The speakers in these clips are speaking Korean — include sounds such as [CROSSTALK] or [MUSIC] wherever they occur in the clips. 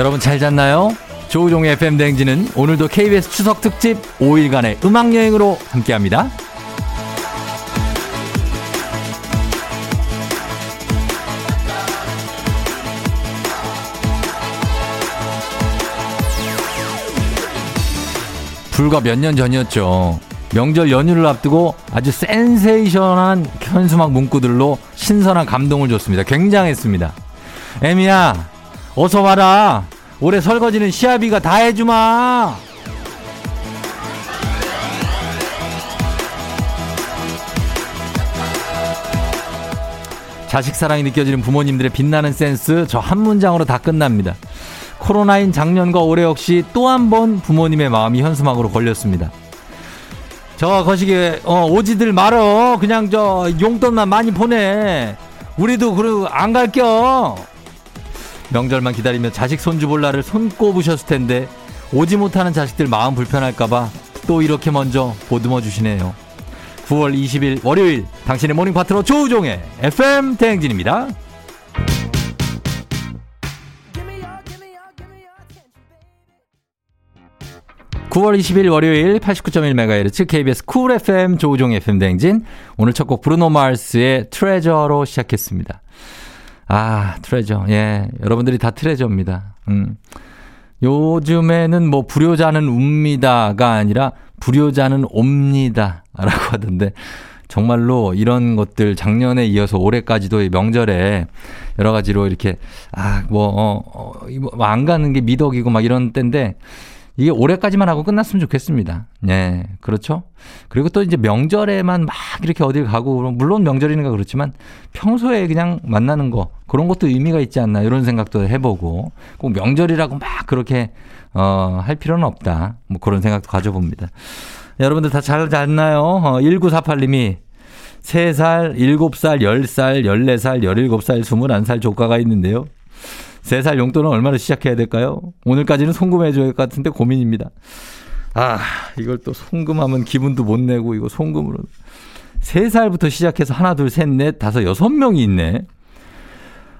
여러분 잘 잤나요? 조우종의 FM 댕지는 오늘도 KBS 추석 특집 5일간의 음악 여행으로 함께합니다. 불과 몇 년 전이었죠. 명절 연휴를 앞두고 아주 센세이션한 현수막 문구들로 신선한 감동을 줬습니다. 굉장했습니다. 에미야, 어서 와라. 올해 설거지는 시아비가 다 해주마. 자식 사랑이 느껴지는 부모님들의 빛나는 센스 저 한 문장으로 다 끝납니다. 코로나인 작년과 올해 역시 또 한 번 부모님의 마음이 현수막으로 걸렸습니다. 저 거시기 어, 오지들 말어 그냥 저 용돈만 많이 보내 우리도 그러고 안 갈겨 명절만 기다리며 자식 손주 볼 날을 손꼽으셨을 텐데 오지 못하는 자식들 마음 불편할까봐 또 이렇게 먼저 보듬어 주시네요. 9월 20일 월요일 당신의 모닝 파트너 조우종의 FM 대행진입니다. 9월 20일 월요일 89.1MHz KBS 쿨 FM 조우종 FM 대행진. 오늘 첫 곡 브루노 마르스의 트레저로 시작했습니다. 아, 트레저. 예. 여러분들이 다 트레저입니다. 음. 요즘에는 뭐 불효자는 웁니다가 아니라 불효자는 옵니다. 라고 하던데 정말로 이런 것들 작년에 이어서 올해까지도 명절에 여러 가지로 이렇게 아, 뭐, 어, 어, 뭐안 가는 게 미덕이고 막 이런 때인데 이게 올해까지만 하고 끝났으면 좋겠습니다. 예, 그렇죠? 그리고 또 이제 명절에만 막 이렇게 어딜 가고, 물론 명절이니까 그렇지만 평소에 그냥 만나는 거, 그런 것도 의미가 있지 않나, 이런 생각도 해보고, 꼭 명절이라고 막 그렇게, 어, 할 필요는 없다. 뭐 그런 생각도 가져봅니다. 여러분들 다 잘 잤나요? 어, 1948님이 3살, 7살, 10살, 14살, 17살, 21살 조카가 있는데요. 3살 용돈은 얼마나 시작해야 될까요? 오늘까지는 송금해줘야 할 것 같은데 고민입니다. 아, 이걸 또 송금하면 기분도 못 내고, 이거 송금으로. 3살부터 시작해서 하나, 둘, 셋, 넷, 다섯, 여섯 명이 있네.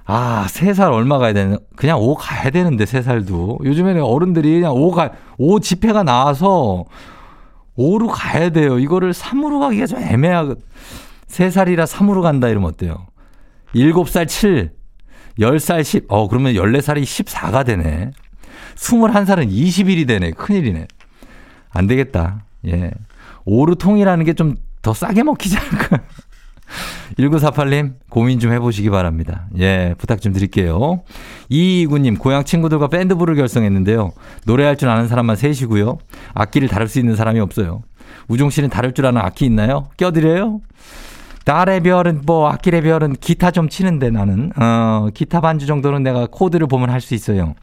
아, 3살 얼마 가야 되나? 그냥 5 가야 되는데, 3살도. 요즘에는 어른들이 그냥 5 가, 5 지폐가 나와서 5로 가야 돼요. 이거를 3으로 가기가 좀 애매하고. 3살이라 3으로 간다 이러면 어때요? 7살 7, 10살 10, 어, 그러면 14살이 14가 되네. 21살은 20일이 되네. 큰일이네. 안 되겠다. 예. 오르통이라는 게 좀 더 싸게 먹히지 않을까. [LAUGHS] 1948님, 고민 좀 해보시기 바랍니다. 예, 부탁 좀 드릴게요. 이이구님, 고향 친구들과 밴드부를 결성했는데요. 노래할 줄 아는 사람만 셋이고요. 악기를 다룰 수 있는 사람이 없어요. 우종 씨는 다룰 줄 아는 악기 있나요? 껴드려요? 딸의 별은 뭐 악기의 별은 기타 좀 치는데 나는 어 기타 반주 정도는 내가 코드를 보면 할 수 있어요.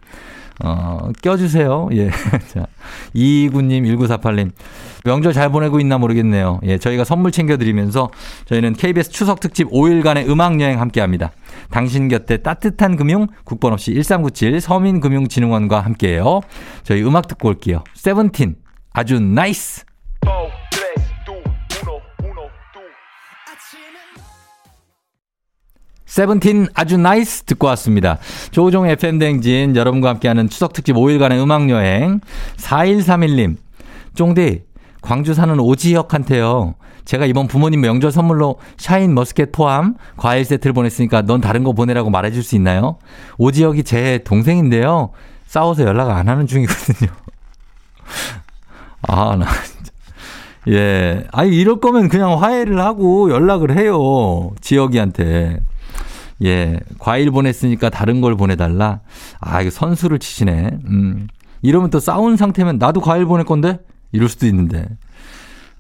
어 껴주세요. 예. [LAUGHS] 자 이구님 1948님 명절 잘 보내고 있나 모르겠네요. 예 저희가 선물 챙겨드리면서 저희는 KBS 추석 특집 5일간의 음악 여행 함께 합니다. 당신 곁에 따뜻한 금융 국번 없이 1397 서민금융진흥원과 함께해요. 저희 음악 듣고 올게요. 세븐틴 아주 nice. 세븐틴 아주 nice 듣고 왔습니다. 조우종 FM댕진 여러분과 함께하는 추석특집 5일간의 음악여행 4131님 쫑디 광주 사는 오지혁한테요. 제가 이번 부모님 명절 선물로 샤인 머스켓 포함 과일 세트를 보냈으니까 넌 다른 거 보내라고 말해줄 수 있나요? 오지혁이 제 동생인데요. 싸워서 연락 안 하는 중이거든요. [LAUGHS] 아, 나 진짜. 예. 아니, 이럴 거면 그냥 화해를 하고 연락을 해요. 지혁이한테. 예, 과일 보냈으니까 다른 걸 보내달라. 아, 이거 선수를 치시네. 음. 이러면 또 싸운 상태면 나도 과일 보낼 건데? 이럴 수도 있는데.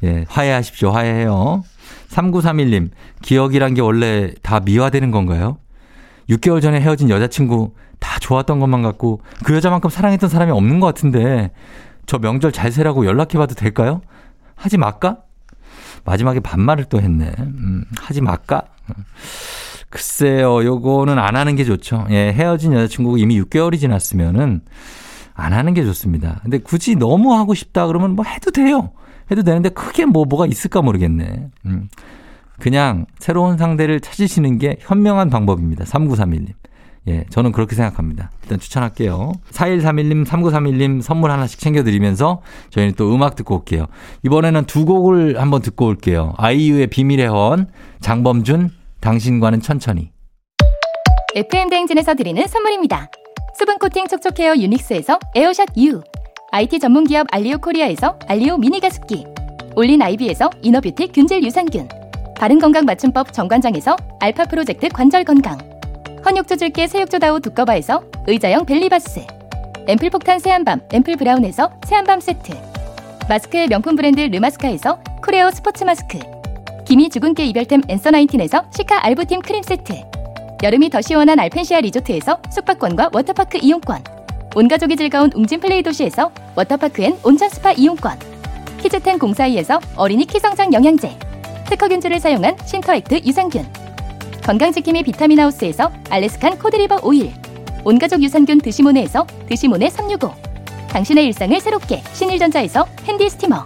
예, 화해하십시오. 화해해요. 3931님, 기억이란 게 원래 다 미화되는 건가요? 6개월 전에 헤어진 여자친구 다 좋았던 것만 같고 그 여자만큼 사랑했던 사람이 없는 것 같은데 저 명절 잘 세라고 연락해봐도 될까요? 하지 말까? 마지막에 반말을 또 했네. 음, 하지 말까? 글쎄요, 요거는 안 하는 게 좋죠. 예, 헤어진 여자친구가 이미 6개월이 지났으면은 안 하는 게 좋습니다. 근데 굳이 너무 하고 싶다 그러면 뭐 해도 돼요. 해도 되는데 크게 뭐 뭐가 있을까 모르겠네. 음. 그냥 새로운 상대를 찾으시는 게 현명한 방법입니다. 3931님. 예, 저는 그렇게 생각합니다. 일단 추천할게요. 4131님, 3931님 선물 하나씩 챙겨드리면서 저희는 또 음악 듣고 올게요. 이번에는 두 곡을 한번 듣고 올게요. 아이유의 비밀의 화원, 장범준, 당신과는 천천히. FM 대행진에서 드리는 선물입니다. 수분 코팅 촉촉 헤어 유닉스에서 에어샷 U, IT 전문 기업 알리오 코리아에서 알리오 미니 가습기, 올린 아이비에서 이너뷰티 균질 유산균, 바른 건강 맞춤법 정관장에서 알파 프로젝트 관절 건강, 헌육조질게 새육조다우 두꺼바에서 의자형 벨리바스, 앰플 폭탄 새한밤 앰플 브라운에서 새한밤 세트, 마스크의 명품 브랜드 르마스카에서 쿠레오 스포츠 마스크, 기미 주근깨 이별템 앤서 나인틴에서 시카 알부팀 크림 세트, 여름이 더 시원한 알펜시아 리조트에서 숙박권과 워터파크 이용권, 온 가족이 즐거운 웅진 플레이 도시에서 워터파크 and 온천 스파 이용권, 키즈텐 공사이에서 어린이 키성장 영양제, 특허균주를 사용한 신터액트 유산균, 건강지킴이 비타민하우스에서 알래스칸 코드리버 오일, 온가족 유산균 드시모네에서 드시모네 365, 당신의 일상을 새롭게 신일전자에서 handy steamer,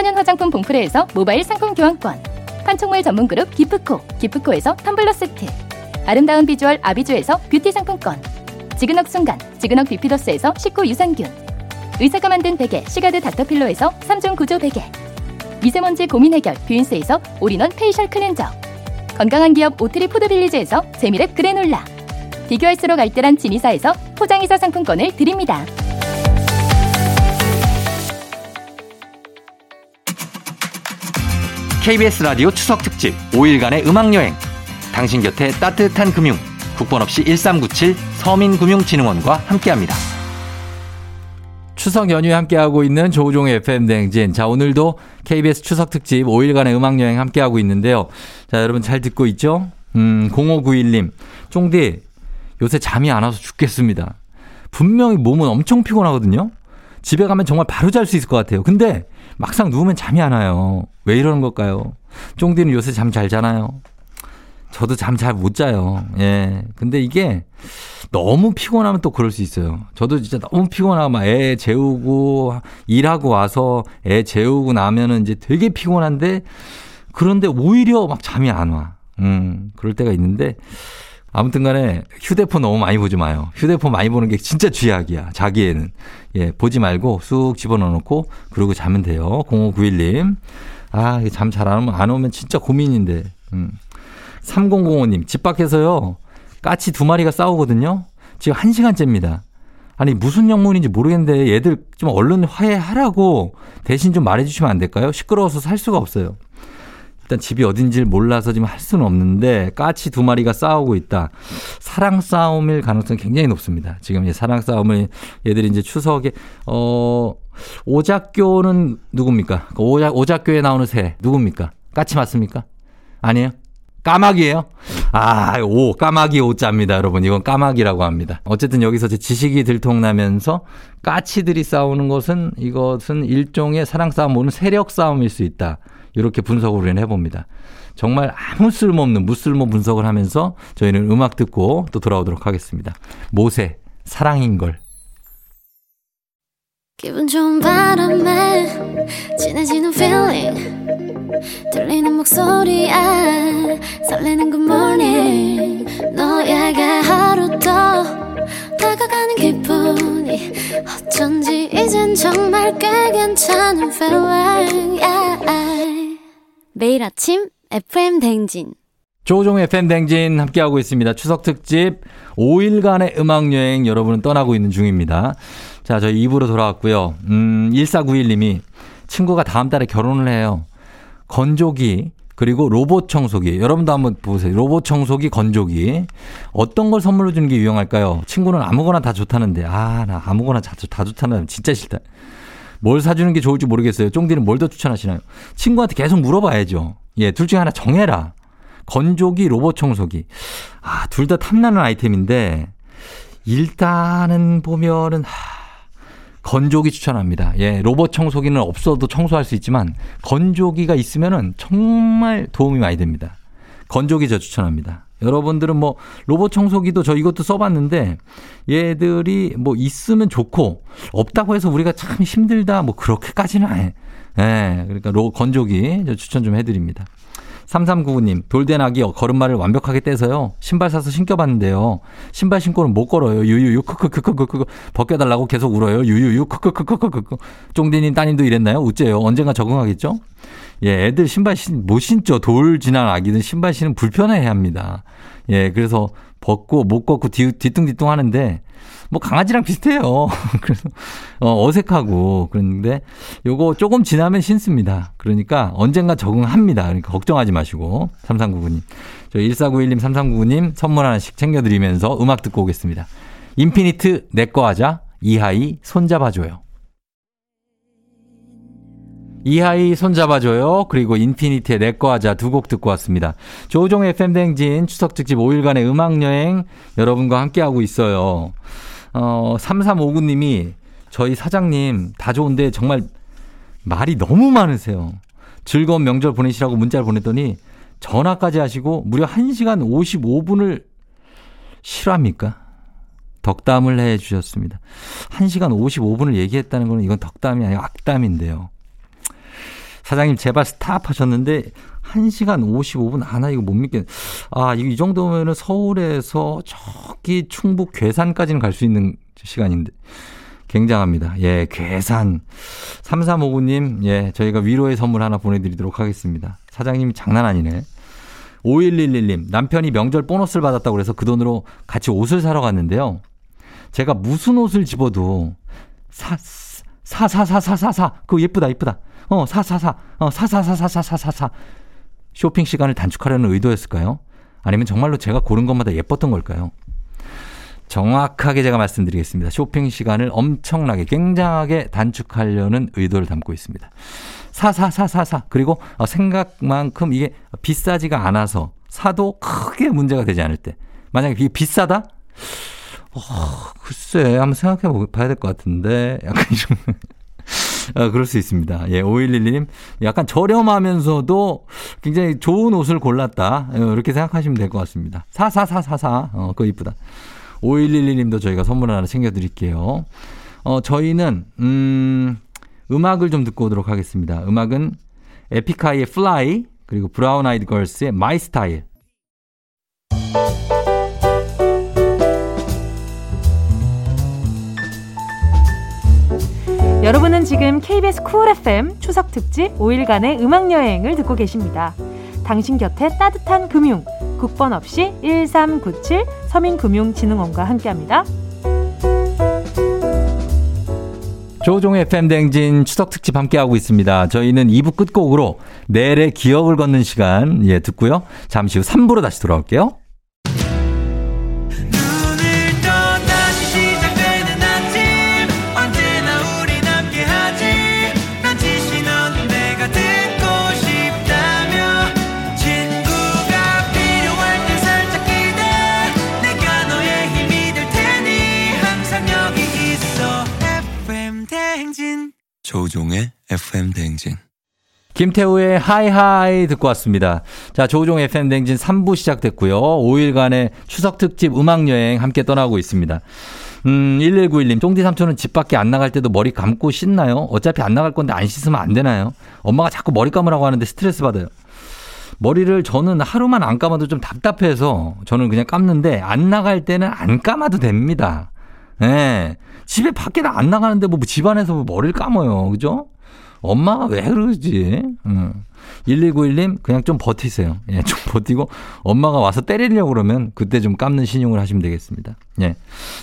천연 화장품 봉프레에서 모바일 상품 교환권, 판촉물 전문 그룹 기프코, 기프코에서 텀블러 세트, 아름다운 비주얼 아비주에서 뷰티 상품권, 지그넉 순간, 지그넉 비피더스에서 식구 유산균, 의사가 만든 베개 시가드 닥터필로에서 3종 구조 베개, 미세먼지 고민 해결 뷰인스에서 all-in-one facial cleanser, 건강한 기업 오트리 푸드빌리지에서 재미랩 그래놀라, 비교할수록 알뜰한 진이사에서 포장이사 상품권을 드립니다. KBS 라디오 추석 특집 5일간의 음악 여행. 당신 곁에 따뜻한 금융. 국번 없이 1397 서민금융진흥원과 함께합니다. 추석 연휴에 함께하고 있는 조우종의 FM 대행진. 자, 오늘도 KBS 추석 특집 5일간의 음악 여행 함께하고 있는데요. 자, 여러분 잘 듣고 있죠? 음, 0591님. 쫑디, 요새 잠이 안 와서 죽겠습니다. 분명히 몸은 엄청 피곤하거든요? 집에 가면 정말 바로 잘 수 있을 것 같아요. 근데 막상 누우면 잠이 안 와요. 왜 이러는 걸까요? 쫑디는 요새 잠 잘 자나요? 저도 잠 잘 못 자요. 예. 근데 이게 너무 피곤하면 또 그럴 수 있어요. 저도 진짜 너무 피곤하고 막애 재우고 일하고 와서 애 재우고 나면은 이제 되게 피곤한데 그런데 오히려 막 잠이 안 와. 음, 그럴 때가 있는데 아무튼 간에 휴대폰 너무 많이 보지 마요. 휴대폰 많이 보는 게 진짜 쥐약이야. 자기에는. 예, 보지 말고 쑥 집어넣어 놓고 그러고 자면 돼요. 0591님. 아, 잠 잘 안 오면, 안 오면 진짜 고민인데. 음. 3005님, 집 밖에서요. 까치 두 마리가 싸우거든요. 지금 한 시간째입니다. 아니, 무슨 영문인지 모르겠는데 얘들 좀 얼른 화해하라고 대신 좀 말해주시면 안 될까요? 시끄러워서 살 수가 없어요. 일단 집이 어딘지를 몰라서 지금 할 수는 없는데 까치 두 마리가 싸우고 있다. 사랑 싸움일 가능성이 굉장히 높습니다. 지금 이제 사랑 싸움을 얘들이 이제 추석에 어 오작교는 누굽니까? 그 오작 오작교에 나오는 새 누굽니까? 까치 맞습니까? 아니에요? 까마귀예요? 아, 오, 까마귀 오자입니다, 여러분. 이건 까마귀라고 합니다. 어쨌든 여기서 제 지식이 들통나면서 까치들이 싸우는 것은 이것은 일종의 사랑 싸움 오는 세력 싸움일 수 있다. 이렇게 분석을 우리는 해봅니다. 정말 아무 쓸모없는 무쓸모 분석을 하면서 저희는 음악 듣고 또 돌아오도록 하겠습니다. 모세, 사랑인 걸. 기분 좋은 바람에 진해지는 feeling 들리는 목소리에 설레는 good morning 너에게 하루 더 다가가는 기분이 어쩐지 이젠 정말 꽤 괜찮은 feeling yeah. 매일 아침 FM 댕진 조종의 팬댕진 함께하고 있습니다. 추석 특집 5일간의 음악여행 여러분은 떠나고 있는 중입니다. 자, 저희 2부로 돌아왔고요. 음, 1491님이 친구가 다음 달에 결혼을 해요. 건조기, 그리고 로봇 청소기. 여러분도 한번 보세요. 로봇 청소기, 건조기. 어떤 걸 선물로 주는 게 유용할까요? 친구는 아무거나 다 좋다는데. 아, 나 아무거나 다, 다 좋다는 진짜 싫다. 뭘 사주는 게 좋을지 모르겠어요. 쫑디는 뭘 더 추천하시나요? 친구한테 계속 물어봐야죠. 예, 둘 중에 하나 정해라. 건조기, 로봇 청소기. 아, 둘 다 탐나는 아이템인데, 일단은 보면은 하, 건조기 추천합니다. 예, 로봇 청소기는 없어도 청소할 수 있지만 건조기가 있으면은 정말 도움이 많이 됩니다. 건조기 저 추천합니다. 여러분들은 뭐 로봇 청소기도 저 이것도 써봤는데 얘들이 뭐 있으면 좋고 없다고 해서 우리가 참 힘들다 뭐 그렇게까지는 안 해. 예, 그러니까 로 건조기 저 추천 좀 해드립니다. 3399님, 돌된 아기 걸음마를 완벽하게 떼서요. 신발 사서 신겨봤는데요. 신발 신고는 못 걸어요. 유유유, 크크크크크크. 벗겨달라고 계속 울어요. 유유유, 크크크크크크. 쫑디님 따님도 이랬나요? 우째요. 언젠가 적응하겠죠? 예, 애들 신발 신, 못 신죠. 돌 지난 아기는 신발 신은 불편해 합니다. 예, 그래서 벗고 못 걷고 뒤, 뒤뚱뒤뚱 하는데 뭐 강아지랑 비슷해요. [LAUGHS] 그래서 어, 어색하고 그런데 요거 조금 지나면 신습니다. 그러니까 언젠가 적응합니다. 그러니까 걱정하지 마시고 3399님. 저 1491님 3399님 선물 하나씩 챙겨드리면서 음악 듣고 오겠습니다. 인피니트 내꺼 하자 이하이 손잡아줘요. 이하이 손잡아줘요. 그리고 인피니트의 내꺼 하자 두 곡 듣고 왔습니다. 조종 FM 댕진 추석 특집 5일간의 음악여행 여러분과 함께하고 있어요. 어, 3359님이 저희 사장님 다 좋은데 정말 말이 너무 많으세요. 즐거운 명절 보내시라고 문자를 보냈더니 전화까지 하시고 무려 1시간 55분을 실합니까? 덕담을 해 주셨습니다. 1시간 55분을 얘기했다는 거는 이건 덕담이 아니라 악담인데요. 사장님 제발 스탑 하셨는데 1시간 55분 아나 이거 못 믿겠네. 아, 이 정도면은 서울에서 저기 충북 괴산까지는 갈 수 있는 시간인데. 굉장합니다. 예, 괴산. 3359님, 예, 저희가 위로의 선물 하나 보내드리도록 하겠습니다. 사장님이 장난 아니네. 5111님, 남편이 명절 보너스를 받았다고 그래서 그 돈으로 같이 옷을 사러 갔는데요. 제가 무슨 옷을 집어도 사, 사사사사사사 그거 예쁘다 예쁘다 어 사사사 어 사사사사사사사 쇼핑 시간을 단축하려는 의도였을까요? 아니면 정말로 제가 고른 것마다 예뻤던 걸까요? 정확하게 제가 말씀드리겠습니다. 쇼핑 시간을 엄청나게 굉장하게 단축하려는 의도를 담고 있습니다. 사사사사사 그리고 생각만큼 이게 비싸지가 않아서 사도 크게 문제가 되지 않을 때 만약에 이게 비싸다 어, 글쎄 한번 생각해 봐야 될 것 같은데 약간 [LAUGHS] 좀 어, 그럴 수 있습니다. 예, 5111님. 약간 저렴하면서도 굉장히 좋은 옷을 골랐다. 어, 이렇게 생각하시면 될 것 같습니다. 4444. 어, 그거 이쁘다. 5111님도 저희가 선물 하나 챙겨드릴게요. 어, 저희는, 음, 음악을 좀 듣고 오도록 하겠습니다. 음악은 에픽하이의 Fly, 그리고 브라운 아이드 걸스의 My Style. 여러분은 지금 KBS Cool FM 추석 특집 5일간의 음악 여행을 듣고 계십니다. 당신 곁에 따뜻한 금융 국번 없이 1397 서민금융진흥원과 함께합니다. 조종의 FM 댕진 추석 특집 함께하고 있습니다. 저희는 2부 끝곡으로 내일의 기억을 걷는 시간 예 듣고요. 잠시 후 3부로 다시 돌아올게요. 조우종의 FM 대행진. 김태우의 하이하이 듣고 왔습니다. 자, 조우종 FM 대행진 3부 시작됐고요. 5일간의 추석 특집 음악 여행 함께 떠나고 있습니다. 음, 1191님, 쫑디 삼촌은 집 밖에 안 나갈 때도 머리 감고 씻나요? 어차피 안 나갈 건데 안 씻으면 안 되나요? 엄마가 자꾸 머리 감으라고 하는데 스트레스 받아요. 머리를 저는 하루만 안 감아도 좀 답답해서 저는 그냥 감는데 안 나갈 때는 안 감아도 됩니다. 예. 네. 집에 밖에 안 나가는데 뭐 집안에서 뭐 머리를 감아요. 그죠? 엄마가 왜 그러지? 응. 1291님, 그냥 좀 버티세요. 예, 좀 버티고, 엄마가 와서 때리려고 그러면 그때 좀 감는 신용을 하시면 되겠습니다. 예.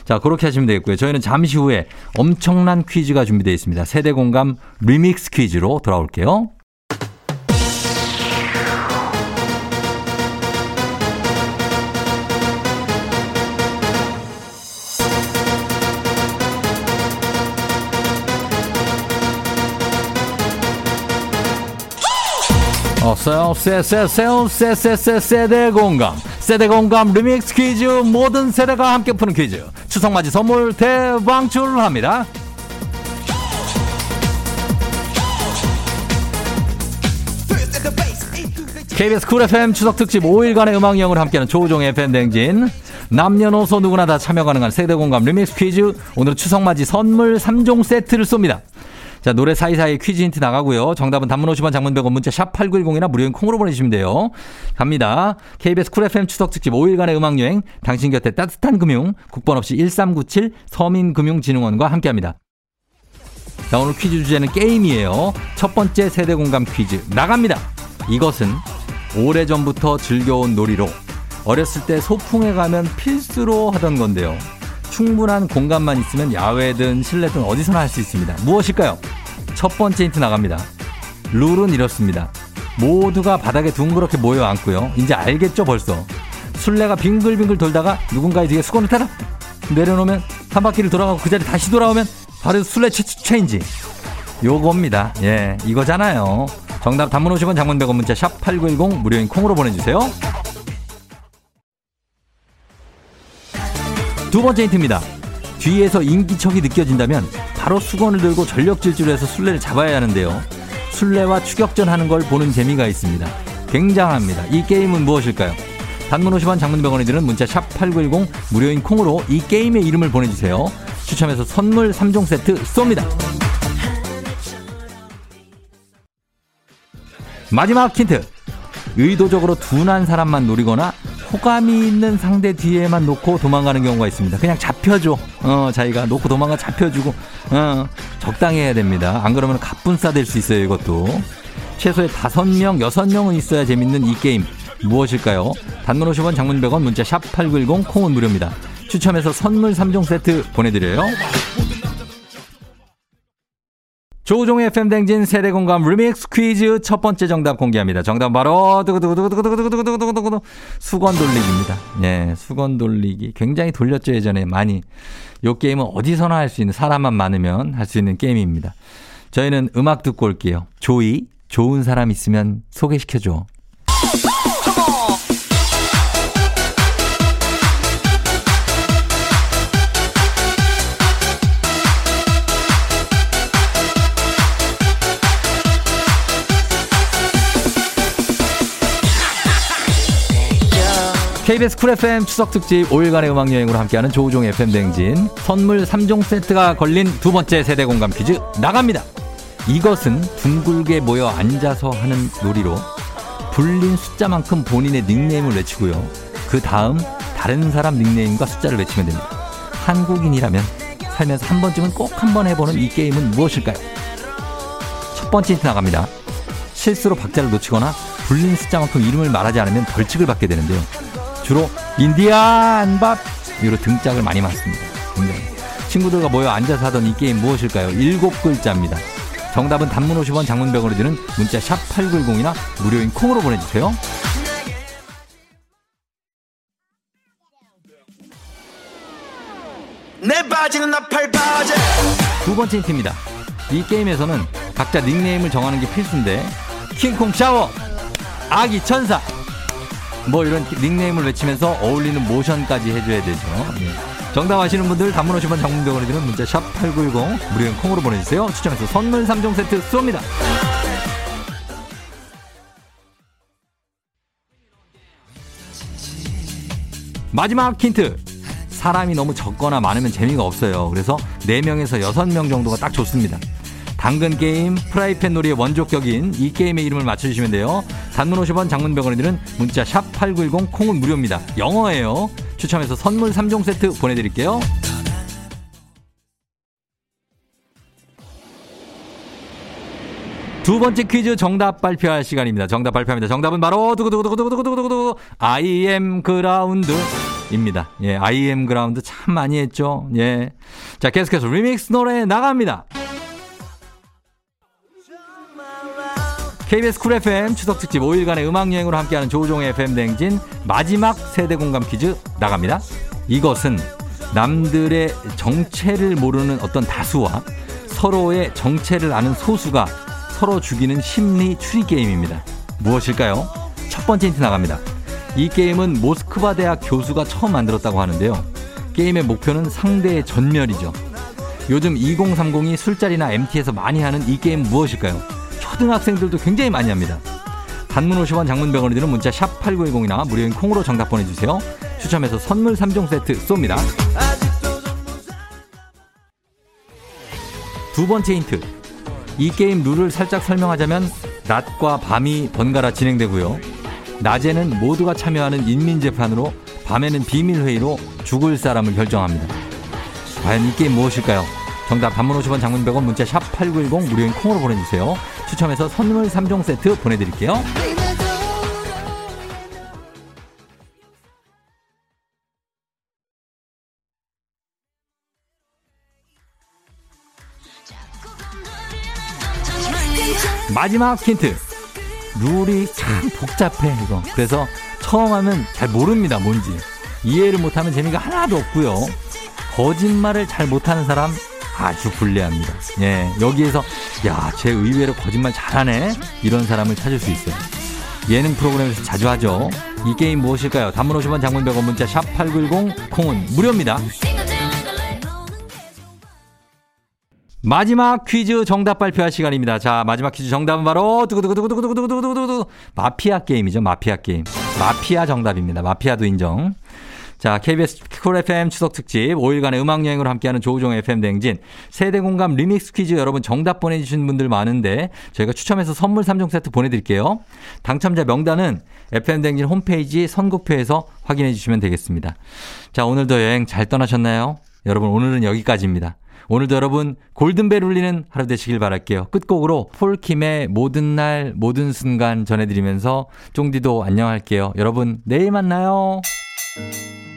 자, 그렇게 하시면 되겠고요. 저희는 잠시 후에 엄청난 퀴즈가 준비되어 있습니다. 세대 공감 리믹스 퀴즈로 돌아올게요. 어서요, 세세세요, 세세세 세대 공감. 세대 공감 리믹스 퀴즈 모든 세대가 함께 푸는 퀴즈 추석 맞이 선물 대방출합니다. KBS Cool FM 추석 특집 5일간의 음악 여행을 함께하는 조우종의 FM 대행진 남녀노소 누구나 다 참여 가능한 세대 공감 리믹스 퀴즈 오늘은 추석 맞이 선물 3종 세트를 쏩니다. 자, 노래 사이사이 퀴즈 힌트 나가고요. 정답은 단문 50원 장문 100원 문자 샵 8910이나 무료인 콩으로 보내주시면 돼요. 갑니다. KBS Cool FM 추석 특집 5일간의 음악 여행 당신 곁에 따뜻한 금융 국번 없이 1397 서민금융진흥원과 함께합니다. 자, 오늘 퀴즈 주제는 게임이에요. 첫 번째 세대 공감 퀴즈 나갑니다. 이것은 오래전부터 즐겨온 놀이로 어렸을 때 소풍에 가면 필수로 하던 건데요. 충분한 공간만 있으면 야외든 실내든 어디서나 할 수 있습니다. 무엇일까요? 첫 번째 힌트 나갑니다. 룰은 이렇습니다. 모두가 바닥에 둥그렇게 모여 앉고요. 이제 알겠죠 벌써. 술래가 빙글빙글 돌다가 누군가의 뒤에 수건을 타라 내려놓으면 한 바퀴를 돌아가고 그 자리 다시 돌아오면 바로 술래 체, 체인지. 요겁니다. 예, 이거잖아요. 정답 단문 50원 장문 100원 문자 샵8910 무료인 콩으로 보내주세요. 두 번째 힌트입니다. 뒤에서 인기척이 느껴진다면 바로 수건을 들고 전력 질주를 해서 술래를 잡아야 하는데요. 술래와 추격전 하는 걸 보는 재미가 있습니다. 굉장합니다. 이 게임은 무엇일까요? 단문 50원 장문 100원이 드는 문자 샵 8910 무료인 콩으로 이 게임의 이름을 보내주세요. 추첨해서 선물 3종 세트 쏩니다. 마지막 힌트. 의도적으로 둔한 사람만 노리거나 호감이 있는 상대 뒤에만 놓고 도망가는 경우가 있습니다. 그냥 잡혀줘. 어, 자기가 놓고 도망가 잡혀주고, 어, 적당히 해야 됩니다. 안 그러면 갑분싸 될 수 있어요, 이것도. 최소의 다섯 명, 여섯 명은 있어야 재밌는 이 게임. 무엇일까요? 단문 50원 장문 100원 문자 샵 8910 콩은 무료입니다. 추첨해서 선물 3종 세트 보내드려요. 조종의 팬댕진 세대공감 리믹스 퀴즈 첫 번째 정답 공개합니다. 정답 바로 두구두구두구두구두구두구두구두구 수건 돌리기입니다. 예, 수건 돌리기 굉장히 돌렸죠 예전에 많이. 요 게임은 어디서나 할 수 있는 사람만 많으면 할 수 있는 게임입니다. 저희는 음악 듣고 올게요. 조이 좋은 사람 있으면 소개시켜줘. KBS Cool FM 추석 특집 5일간의 음악 여행으로 함께하는 조우종 FM 대행진 선물 3종 세트가 걸린 두 번째 세대 공감 퀴즈 나갑니다. 이것은 둥글게 모여 앉아서 하는 놀이로 불린 숫자만큼 본인의 닉네임을 외치고요. 그 다음 다른 사람 닉네임과 숫자를 외치면 됩니다. 한국인이라면 살면서 한 번쯤은 꼭 한 번 해보는 이 게임은 무엇일까요? 첫 번째 힌트 나갑니다. 실수로 박자를 놓치거나 불린 숫자만큼 이름을 말하지 않으면 벌칙을 받게 되는데요. 주로 인디안 밥 이로 등짝을 많이 맞습니다. 굉장히. 친구들과 모여 앉아서 하던 이 게임 무엇일까요? 일곱 글자입니다. 정답은 단문 50원 장문 100원을 드는 문자 샵 8910이나 무료인 콩으로 보내주세요. 내 바지는 나팔 바지 두 번째 힌트입니다. 이 게임에서는 각자 닉네임을 정하는 게 필수인데 킹콩 샤워, 아기 천사 뭐 이런 닉네임을 외치면서 어울리는 모션까지 해줘야 되죠. 예. 정답 아시는 분들 단문 50원 장문병원에 드는 문자 샵 8910 무료인 콩으로 보내주세요. 추첨해서 선물 3종 세트 쏩니다. 마지막 힌트. 사람이 너무 적거나 많으면 재미가 없어요. 그래서 4명에서 6명 정도가 딱 좋습니다. 당근 게임 프라이팬 놀이의 원조격인 이 게임의 이름을 맞춰주시면 돼요. 단문 50원 장문 100원이 드는 문자 샵 8910 콩은 무료입니다. 영어예요. 추첨해서 선물 3종 세트 보내드릴게요. 두 번째 퀴즈 정답 발표할 시간입니다. 정답 발표합니다. 정답은 바로 두구두구두구두구두구두구두구 I am ground 입니다. 예, I am ground 참 많이 했죠. 예. 자, 계속해서 리믹스 노래 나갑니다. KBS Cool FM 추석 특집 5일간의 음악 여행으로 함께하는 조우종의 FM 대행진 마지막 세대 공감 퀴즈 나갑니다. 이것은 남들의 정체를 모르는 어떤 다수와 서로의 정체를 아는 소수가 서로 죽이는 심리 추리 게임입니다. 무엇일까요? 첫 번째 힌트 나갑니다. 이 게임은 모스크바 대학 교수가 처음 만들었다고 하는데요. 게임의 목표는 상대의 전멸이죠. 요즘 2030이 술자리나 MT에서 많이 하는 이 게임 무엇일까요? 초등학생들도 굉장히 많이 합니다. 단문 50원 장문 100원이 드는 문자 샵 8910이나 무료인 콩으로 정답 보내주세요. 추첨해서 선물 3종 세트 쏩니다. 두 번째 힌트. 이 게임 룰을 살짝 설명하자면 낮과 밤이 번갈아 진행되고요. 낮에는 모두가 참여하는 인민재판으로 밤에는 비밀회의로 죽을 사람을 결정합니다. 과연 이 게임 무엇일까요? 정답 단문 50원 장문 100원 문자 샵 8910 무료인 콩으로 보내주세요. 추첨해서 선물 3종 세트 보내드릴게요. 마지막 힌트. 룰이 참 복잡해, 이거. 그래서 처음 하면 잘 모릅니다, 뭔지. 이해를 못하면 재미가 하나도 없고요. 거짓말을 잘 못하는 사람 아주 불리합니다. 예, 여기에서 야, 쟤 의외로 거짓말 잘하네. 이런 사람을 찾을 수 있어요. 예능 프로그램에서 자주 하죠. 이 게임 무엇일까요? 단문 50원 장문 100원 문자 샵 8910 콩은 무료입니다. 마지막 퀴즈 정답 발표할 시간입니다. 자, 마지막 퀴즈 정답은 바로 두구두구두구두구두구두구두구 마피아 게임이죠. 마피아 게임. 마피아 정답입니다. 마피아도 인정. 자, KBS Cool FM 추석 특집 5일간의 음악 여행으로 함께하는 조우종 FM 대행진 세대 공감 리믹스 퀴즈 여러분 정답 보내주신 분들 많은데 저희가 추첨해서 선물 3종 세트 보내드릴게요. 당첨자 명단은 FM 대행진 홈페이지 선곡표에서 확인해 주시면 되겠습니다. 자, 오늘도 여행 잘 떠나셨나요? 여러분 오늘은 여기까지입니다. 오늘도 여러분 골든벨 울리는 하루 되시길 바랄게요. 끝곡으로 폴킴의 모든 날 모든 순간 전해드리면서 쫑디도 안녕할게요. 여러분 내일 만나요. Música